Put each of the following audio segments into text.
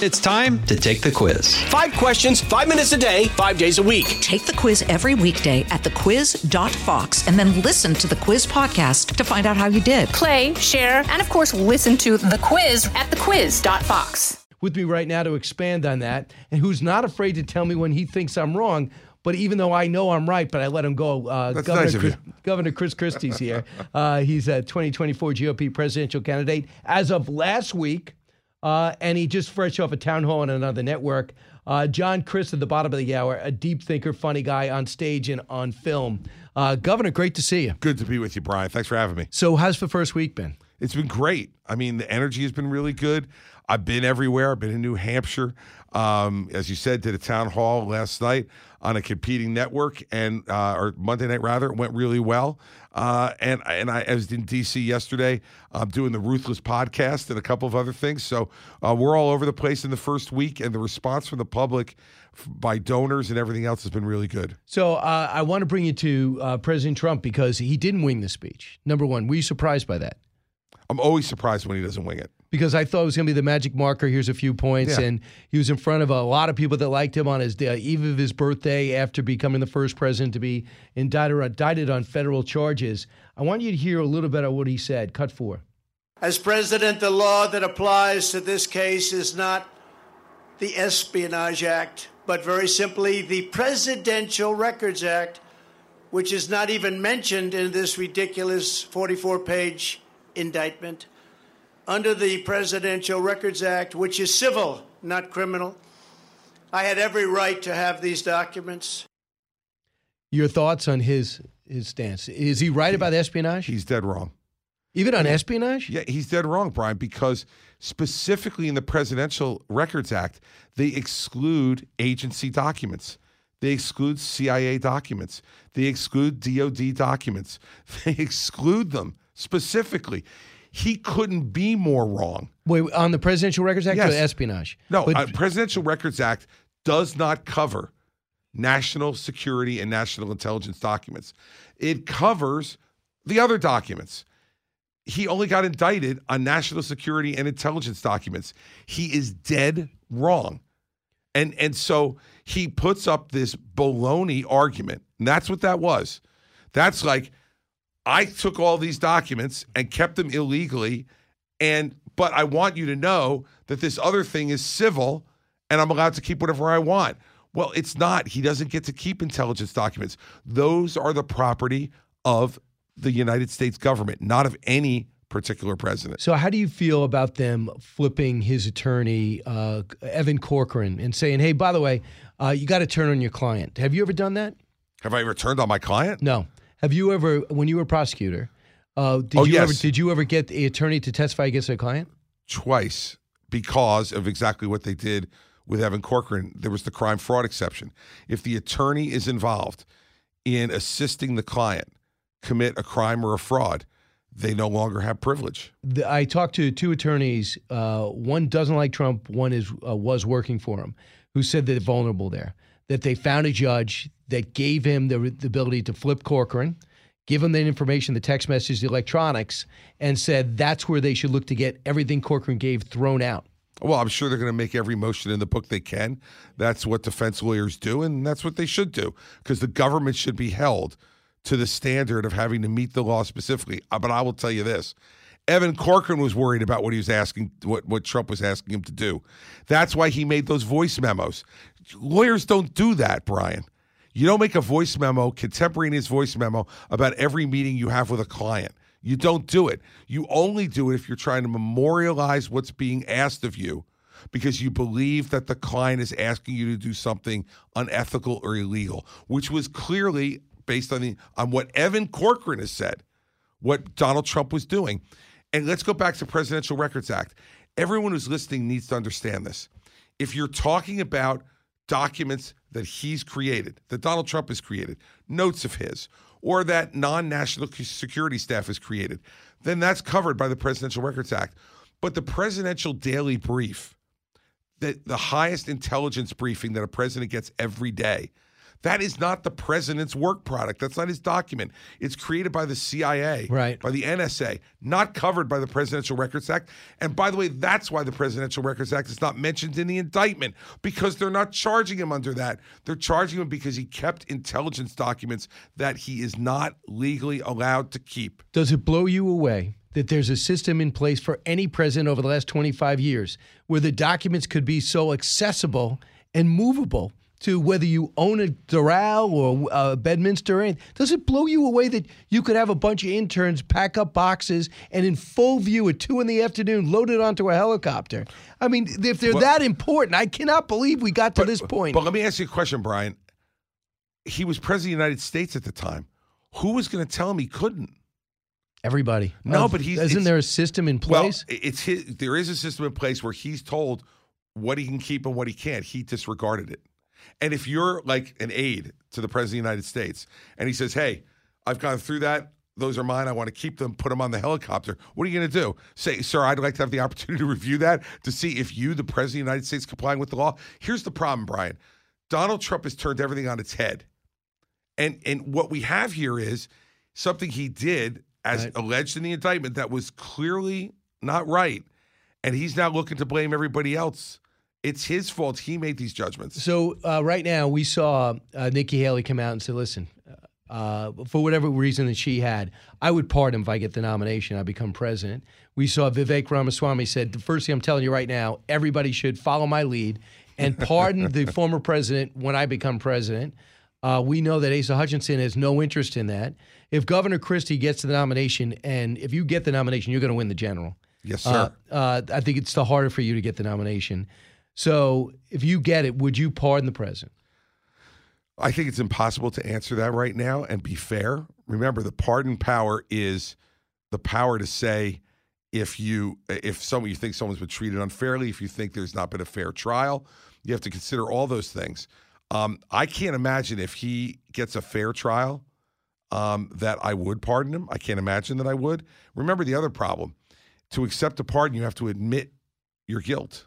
It's time to take the quiz. Five questions, five minutes a day, five days a week. Take the quiz every weekday at thequiz.fox and then listen to the quiz podcast to find out how you did. Play, share, and of course, listen to the quiz at thequiz.fox. With me right now to expand on that, and who's not afraid to tell me when he thinks I'm wrong. But even though I know I'm right, but I let him go. Uh, That's Governor, nice of Chris, you. Governor Chris Christie's here. Uh, he's a 2024 GOP presidential candidate as of last week, uh, and he just fresh off a town hall on another network. Uh, John Chris at the bottom of the hour, a deep thinker, funny guy on stage and on film. Uh, Governor, great to see you. Good to be with you, Brian. Thanks for having me. So, how's the first week been? It's been great. I mean, the energy has been really good. I've been everywhere. I've been in New Hampshire. Um, as you said, did a town hall last night on a competing network, and uh, or Monday night rather, it went really well. Uh, and and I, I was in DC yesterday, um, doing the Ruthless podcast and a couple of other things. So uh, we're all over the place in the first week, and the response from the public, by donors and everything else, has been really good. So, uh, I want to bring you to uh, President Trump because he didn't wing the speech. Number one, were you surprised by that? I'm always surprised when he doesn't wing it. because I thought it was going to be the magic marker. Here's a few points, Yeah. and he was in front of a lot of people that liked him on his uh, eve of his birthday after becoming the first president to be indicted or indicted on federal charges. I want you to hear a little bit of what he said. Cut four. As president, the law that applies to this case is not the Espionage Act, but very simply the Presidential Records Act, which is not even mentioned in this ridiculous 44 page indictment. Under the Presidential Records Act, which is civil, not criminal, I had every right to have these documents. Your thoughts on his his stance? Is he right about espionage? He's dead wrong. Even on espionage? Yeah, he's dead wrong, Brian, because specifically in the Presidential Records Act, they exclude agency documents. They exclude CIA documents. They exclude DOD documents. They exclude them specifically. He couldn't be more wrong. Wait, on the Presidential Records Act Yes. or espionage? No, But- uh, Presidential Records Act does not cover national security and national intelligence documents. It covers the other documents. He only got indicted on national security and intelligence documents. He is dead wrong. And and so he puts up this baloney argument. And that's what that was. That's like I took all these documents and kept them illegally and but I want you to know that this other thing is civil and I'm allowed to keep whatever I want. Well, it's not. He doesn't get to keep intelligence documents. Those are the property of the United States government, not of any particular president. So, how do you feel about them flipping his attorney, uh, Evan Corcoran, and saying, "Hey, by the way, uh, you got to turn on your client"? Have you ever done that? Have I ever turned on my client? No. Have you ever, when you were a prosecutor, uh, did Oh, you yes. ever did you ever get the attorney to testify against a client? twice because of exactly what they did with Evan Corcoran. There was the crime fraud exception. If the attorney is involved in assisting the client commit a crime or a fraud, they no longer have privilege. The, I talked to two attorneys. Uh, one doesn't like Trump. One is uh, was working for him, who said that they're vulnerable there. That they found a judge that gave him the, the ability to flip Corcoran, give him the information, the text messages, the electronics, and said that's where they should look to get everything Corcoran gave thrown out. Well, I'm sure they're going to make every motion in the book they can. That's what defense lawyers do, and that's what they should do because the government should be held to the standard of having to meet the law specifically. Uh, But I will tell you this. Evan Corcoran was worried about what he was asking, what, what Trump was asking him to do. That's why he made those voice memos. Lawyers don't do that, Brian. You don't make a voice memo, contemporaneous voice memo, about every meeting you have with a client. You don't do it. You only do it if you're trying to memorialize what's being asked of you because you believe that the client is asking you to do something unethical or illegal, which was clearly based on the on what Evan Corcoran has said, what Donald Trump was doing. And let's go back to Presidential Records Act. Everyone who's listening needs to understand this. If you're talking about documents that he's created, that Donald Trump has created, notes of his, or that non national security staff has created, then that's covered by the Presidential Records Act. But the Presidential Daily Brief, the, the highest intelligence briefing that a president gets every day, That is not the president's work product. That's not his document. It's created by the CIA, Right. by the NSA, not covered by the Presidential Records Act. And by the way, that's why the Presidential Records Act is not mentioned in the indictment because they're not charging him under that. They're charging him because he kept intelligence documents that he is not legally allowed to keep. Does it blow you away that there's a system in place for any president over the last 25 years where the documents could be so accessible and movable to whether you own a Doral or uh, Bedminster or anything? Does it blow you away that you could have a bunch of interns pack up boxes and in full view at two in the afternoon load it onto a helicopter? I mean, if they're Well- that important, I cannot believe we got to this point. But let me ask you a question, Brian. He was president of the United States at the time. Who was going to tell him he couldn't? Everybody. No, but he's- Isn't there a system in place? Well, it's his, there is a system in place where he's told what he can keep and what he can't. He disregarded it. And if you're like an aide to the president of the United States and he says, "Hey, I've gone through that. Those are mine. I want to keep them. Put them on the helicopter." What are you going to do? Say, "Sir, I'd like to have the opportunity to review that to see if you, the president of the United States, complying with the law." Here's the problem, Brian. Donald Trump has turned everything on its head. And and what we have here is something he did as Right. alleged in the indictment that was clearly not right. And he's now looking to blame everybody else. It's his fault. He made these judgments. So uh, right now we saw uh, Nikki Haley come out and say, "Listen, uh, for whatever reason that she had, I would pardon him if I get the nomination. I become president." We saw Vivek Ramaswamy said, "The first thing I'm telling you right now, everybody should follow my lead and pardon the former president when I become president." Uh, we know that Asa Hutchinson has no interest in that. If Governor Christie gets the nomination, and if you get the nomination, you're going to win the general. Yes, Uh, sir. uh, I think it's the harder for you to get the nomination. So if you get it, would you pardon the president? I think it's impossible to answer that right now and be fair. Remember, the pardon power is the power to say if you if someone you think someone's been treated unfairly, if you think there's not been a fair trial, you have to consider all those things. Um, I can't imagine if he gets a fair trial um, that I would pardon him. I can't imagine that I would. Remember the other problem: to accept a pardon, you have to admit your guilt.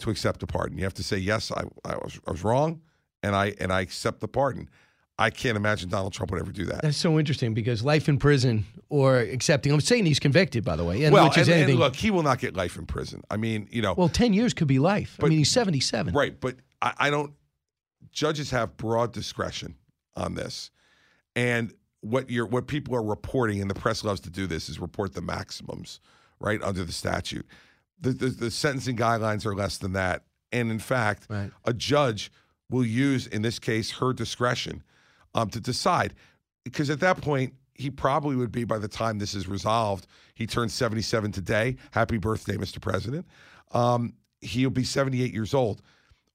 To accept a pardon, you have to say yes, I, I was I was wrong and I and I accept the pardon. I can't imagine Donald Trump would ever do that. That's so interesting because life in prison or accepting. I'm saying he's convicted, by the way, and well, which is and, and look, he will not get life in prison. I mean, you know, well, ten years could be life. I mean, he's 77. right? But I, I don't. Judges have broad discretion on this, and what you're what people are reporting, and the press loves to do this, is report the maximums, right under the statute. The the, the sentencing guidelines are less than that, and in fact, Right. a judge will use, in this case, her discretion um, to decide. Because at that point, he probably would be, by the time this is resolved, he turns 77 today. Happy birthday, Mr. President. Um, he'll be 78 years old.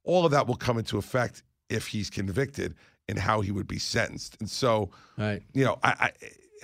All of that will come into effect if he's convicted and how he would be sentenced. And so, Right. you know, I, I,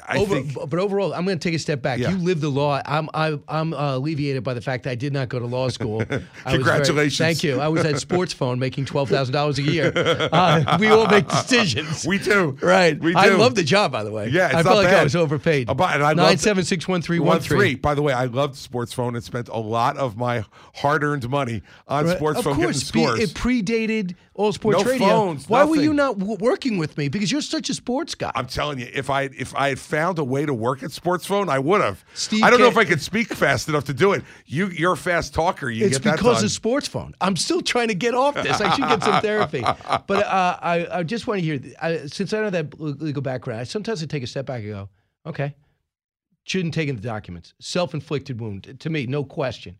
I Over, think. but overall, I'm going to take a step back. Yeah. You live the law. I'm I'm, I'm uh, alleviated by the fact that I did not go to law school. I was very- Congratulations. thank you. I was at Sports Phone making twelve thousand dollars a year. Uh, we all make decisions. We do. right. We I love the job, by the way. Yeah, it's I felt like I was overpaid. Uh, but- and I Nine seven six one three one three. By the way, I loved Sports Phone and spent a lot of my hard-earned money on Right. Sports of Phone course, getting scores. it predated All Sports No Radio. phones, Why were you not w- working with me? Because you're such a sports guy. I'm telling you, if I if I had found a way to work at Sports Phone, I would have. Steve I don't know if I could speak fast enough to do it. You you're a fast talker. You it's get that because of Sports Phone. I'm still trying to get off this. I should get some therapy. But uh, I, I just want to hear, I, since I know that legal background, I sometimes I take a step back and go, okay, shouldn't take in the documents. Self inflicted wound. To me, no question.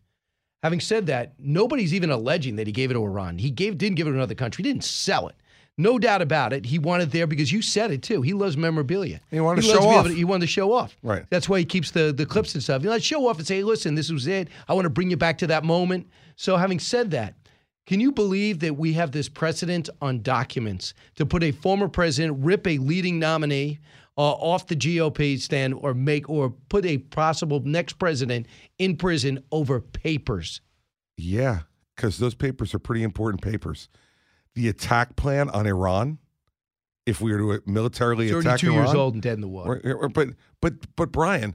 Having said that, nobody's even alleging that he gave it to Iran. He gave didn't give it to another country. He didn't sell it. No doubt about it. He wanted there because you said it too. He loves memorabilia. He wanted to show off. to- he wanted to show off. Right. That's why he keeps the the clips and stuff. You know, show off and say, listen, this was it. I want to bring you back to that moment. So having said that, can you believe that we have this precedent on documents to put a former president rip a leading nominee uh, off the GOP stand or make or put a possible next president in prison over papers? yeah, because those papers are pretty important papers. The attack plan on Iran, if we were to militarily attack 32 Iran, years old and dead in the water. or- or- but but but Brian,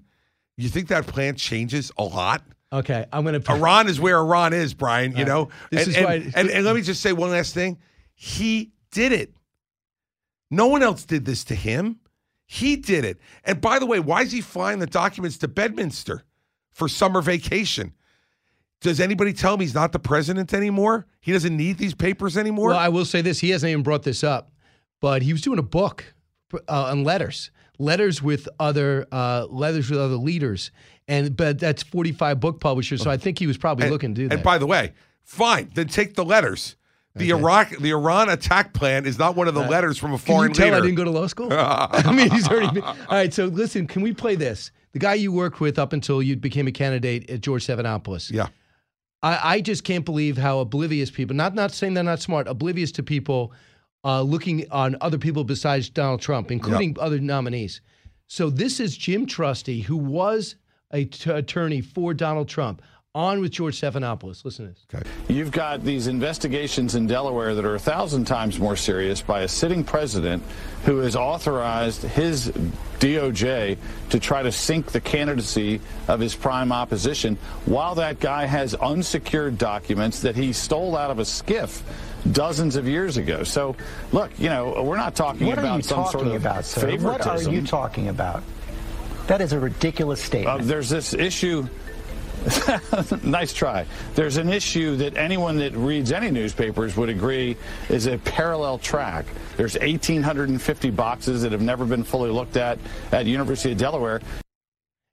you think that plan changes a lot? Okay, I'm going to. Iran is where Iran is, Brian. You Right. know, This and, is and, why- and, and let me just say one last thing. He did it. No one else did this to him. He did it. And by the way, why is he flying the documents to Bedminster for summer vacation? Does anybody tell me he's not the president anymore? He doesn't need these papers anymore? Well, I will say this: he hasn't even brought this up, but he was doing a book uh, on letters, letters with other uh, letters with other leaders, and but that's forty-five book publishers. So I think he was probably and, looking to do that. And by the way, fine, then take the letters. The okay. Iraq, the Iran attack plan is not one of the uh, letters from a foreign can you tell leader. I didn't go to law school. I mean, he's already. Been, all right, so listen, can we play this? The guy you worked with up until you became a candidate at George Stephanopoulos. Yeah. I, I just can't believe how oblivious people. Not not saying they're not smart. Oblivious to people uh, looking on other people besides Donald Trump, including other nominees. So this is Jim Trusty, who was a t- attorney for Donald Trump on with George Stephanopoulos. Listen to this. Okay. You've got these investigations in Delaware that are a thousand times more serious by a sitting president who has authorized his DOJ to try to sink the candidacy of his prime opposition while that guy has unsecured documents that he stole out of a SCIF dozens of years ago. So, look, you know, we're not talking what about some sort of about, favoritism. What are you talking about? That is a ridiculous statement. Uh, there's this issue nice try. There's an issue that anyone that reads any newspapers would agree is a parallel track. There's 1,850 boxes that have never been fully looked at at University of Delaware.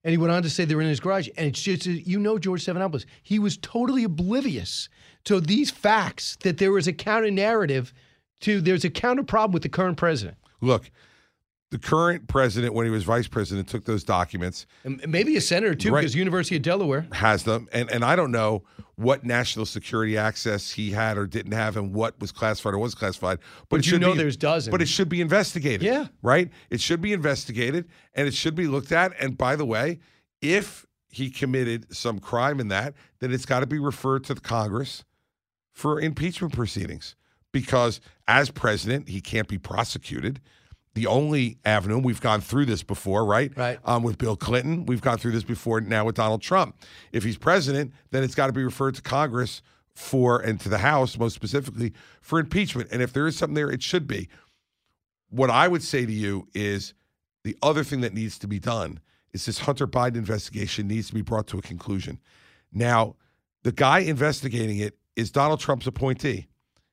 And he went on to say they're in his garage. And it's just, you know, George Stephanopoulos, he was totally oblivious to these facts that there was a counter narrative to, there's a counter problem with the current president. Look, the current president, when he was vice president, took those documents. And maybe a senator too, right. because University of Delaware has them. And and I don't know what national security access he had or didn't have, and what was classified or was classified. But, but you know be, there's dozens. But it should be investigated. Yeah. Right. It should be investigated, and it should be looked at. And by the way, if he committed some crime in that, then it's got to be referred to the Congress for impeachment proceedings. Because as president, he can't be prosecuted the only avenue. We've gone through this before, right? Right. Um, with Bill Clinton, we've gone through this before now with Donald Trump. If he's president, then it's got to be referred to Congress for and to the House most specifically for impeachment. And if there is something there, it should be. What I would say to you is the other thing that needs to be done is this Hunter Biden investigation needs to be brought to a conclusion. Now, the guy investigating it is Donald Trump's appointee.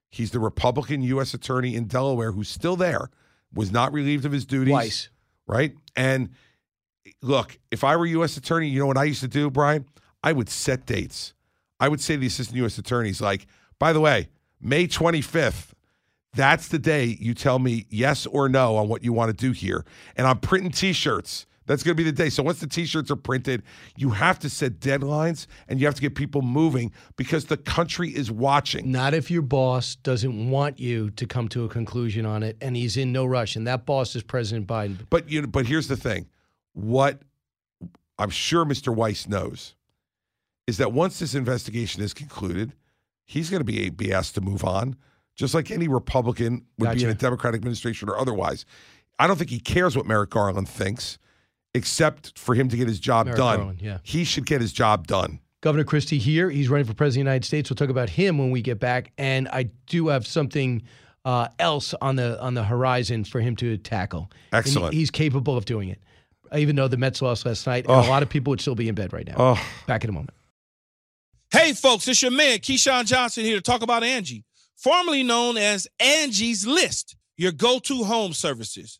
He's the Republican U.S. attorney in Delaware who's still there was not relieved of his duties. Twice. Right? And look, if I were U.S. attorney, you know what I used to do, Brian? I would set dates. I would say to the assistant U.S. attorneys, like, by the way, May 25th, that's the day you tell me yes or no on what you want to do here. And I'm printing t shirts. That's going to be the day. So once the t-shirts are printed, you have to set deadlines and you have to get people moving because the country is watching. Not if your boss doesn't want you to come to a conclusion on it and he's in no rush and that boss is President Biden. But you know, but here's the thing. What I'm sure Mr. Weiss knows is that once this investigation is concluded, he's going to be be asked to move on, just like any Republican would gotcha. be in a Democratic administration or otherwise. I don't think he cares what Merrick Garland thinks except for him to get his job Merrick done. Garland, yeah. He should get his job done. Governor Christie here. He's running for president of the United States. We'll talk about him when we get back. And I do have something uh, else on the on the horizon for him to tackle. Excellent. he's capable of doing it. Even though the Mets lost last night, oh. a lot of people would still be in bed right now. Oh. Back in a moment. Hey, folks, it's your man, Keyshawn Johnson, here to talk about Angie, formerly known as Angie's List, your go to home services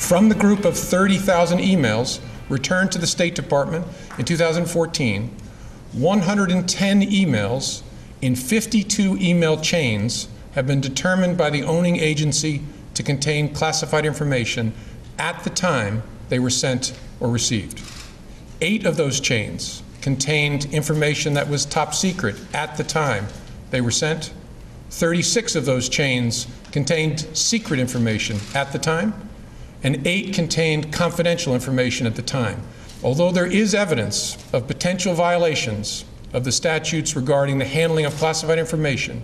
From the group of 30,000 emails returned to the State Department in 2014, 110 emails in 52 email chains have been determined by the owning agency to contain classified information at the time they were sent or received. Eight of those chains contained information that was top secret at the time they were sent. 36 of those chains contained secret information at the time, and eight contained confidential information at the time. Although there is evidence of potential violations of the statutes regarding the handling of classified information,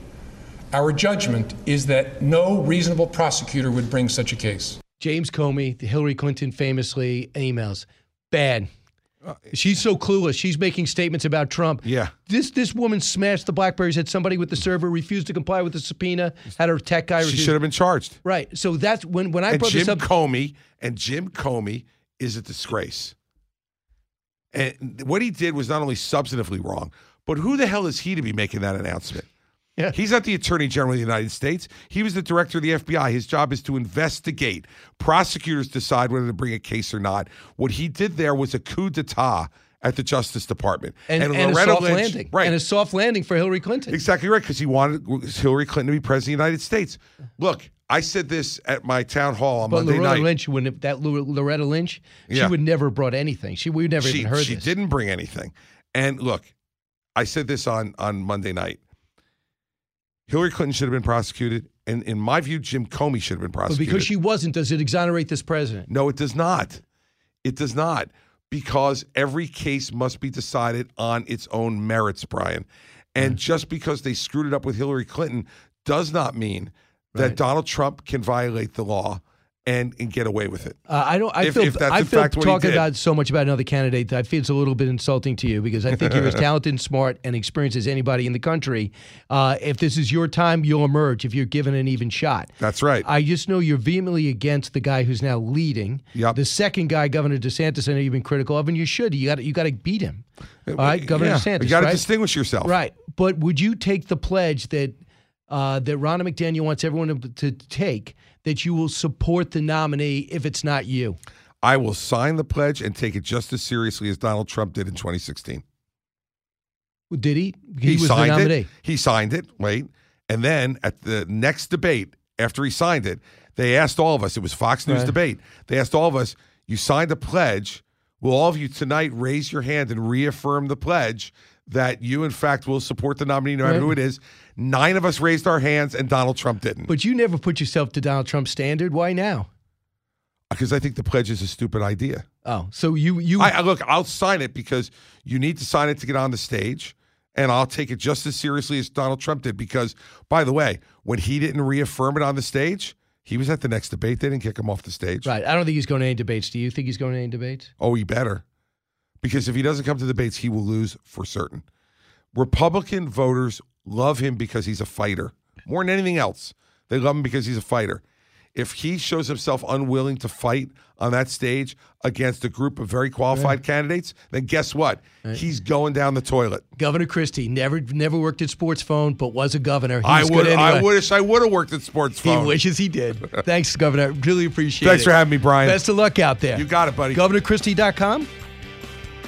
our judgment is that no reasonable prosecutor would bring such a case. James Comey, the Hillary Clinton famously emails, bad. She's so clueless. She's making statements about Trump. Yeah. This this woman smashed the Blackberries. Had somebody with the server refused to comply with the subpoena. Had her tech guy. She should have been charged. Right. So that's when when I and brought Jim this up. Comey and Jim Comey is a disgrace. And what he did was not only substantively wrong, but who the hell is he to be making that announcement? Yeah. He's not the Attorney General of the United States. He was the director of the FBI. His job is to investigate. Prosecutors decide whether to bring a case or not. What he did there was a coup d'etat at the Justice Department. and, and, a soft Lynch- landing. Right. And a soft landing for Hillary Clinton. Exactly right, because he wanted Hillary Clinton to be president of the United States. Look, I said this at my town hall on But Monday Loretta night. Lynch, it- that Loretta Lynch, Yeah. she would never have brought anything. She we never she, even heard she this. didn't bring anything. And look, I said this on on Monday night. Hillary Clinton should have been prosecuted, and in my view, Jim Comey should have been prosecuted. But because she wasn't, does it exonerate this president? no, it does not. It does not, because every case must be decided on its own merits, Brian. And just because they screwed it up with Hillary Clinton does not mean that Donald Trump can violate the law and, and get away with it. Uh, I don't. I If- feel. if I feel fact what he talking about so much about another candidate. that I feel it's a little bit insulting to you because I think you're as talented, and smart, and experienced as anybody in the country. Uh, if this is your time, you'll emerge if you're given an even shot. That's right. I just know you're vehemently against the guy who's now leading. Yep. The second guy, Governor DeSantis, I know you've been critical of, and you should. You got. You got to beat him. All right, Governor Yeah, DeSantis. You got to right? distinguish yourself. Right. But would you take the pledge that uh, that Ronna McDaniel wants everyone to, to take that you will support the nominee if it's not you? I will sign the pledge and take it just as seriously as Donald Trump did in 2016. Did he? He, was the signed nominee. it. He signed it. Wait, and then at the next debate after he signed it, they asked all of us. It was Fox News Right. debate. They asked all of us. You signed a pledge. Will all of you tonight raise your hand and reaffirm the pledge that you, in fact, will support the nominee, no matter Right. who it is? Nine of us raised our hands, and Donald Trump didn't. But you never put yourself to Donald Trump's standard. Why now? Because I think the pledge is a stupid idea. Oh, so you you I, I look, I'll sign it because you need to sign it to get on the stage, and I'll take it just as seriously as Donald Trump did. Because, by the way, when he didn't reaffirm it on the stage, he was at the next debate. They didn't kick him off the stage. right. I don't think he's going to any debates. Do you think he's going to any debates? Oh, he better, because if he doesn't come to the debates, he will lose for certain. Republican voters love him because he's a fighter more than anything else. They love him because he's a fighter. If he shows himself unwilling to fight on that stage against a group of very qualified candidates, then guess what? He's going down the toilet. Governor Christie never never worked at Sports Phone, but was a governor. He I would. good I wish I would have worked at Sports Phone. He wishes he did. Thanks, Governor. Really appreciate Thanks it. Thanks for having me, Brian. Best of luck out there. You got it, buddy. GovernorChristie.com.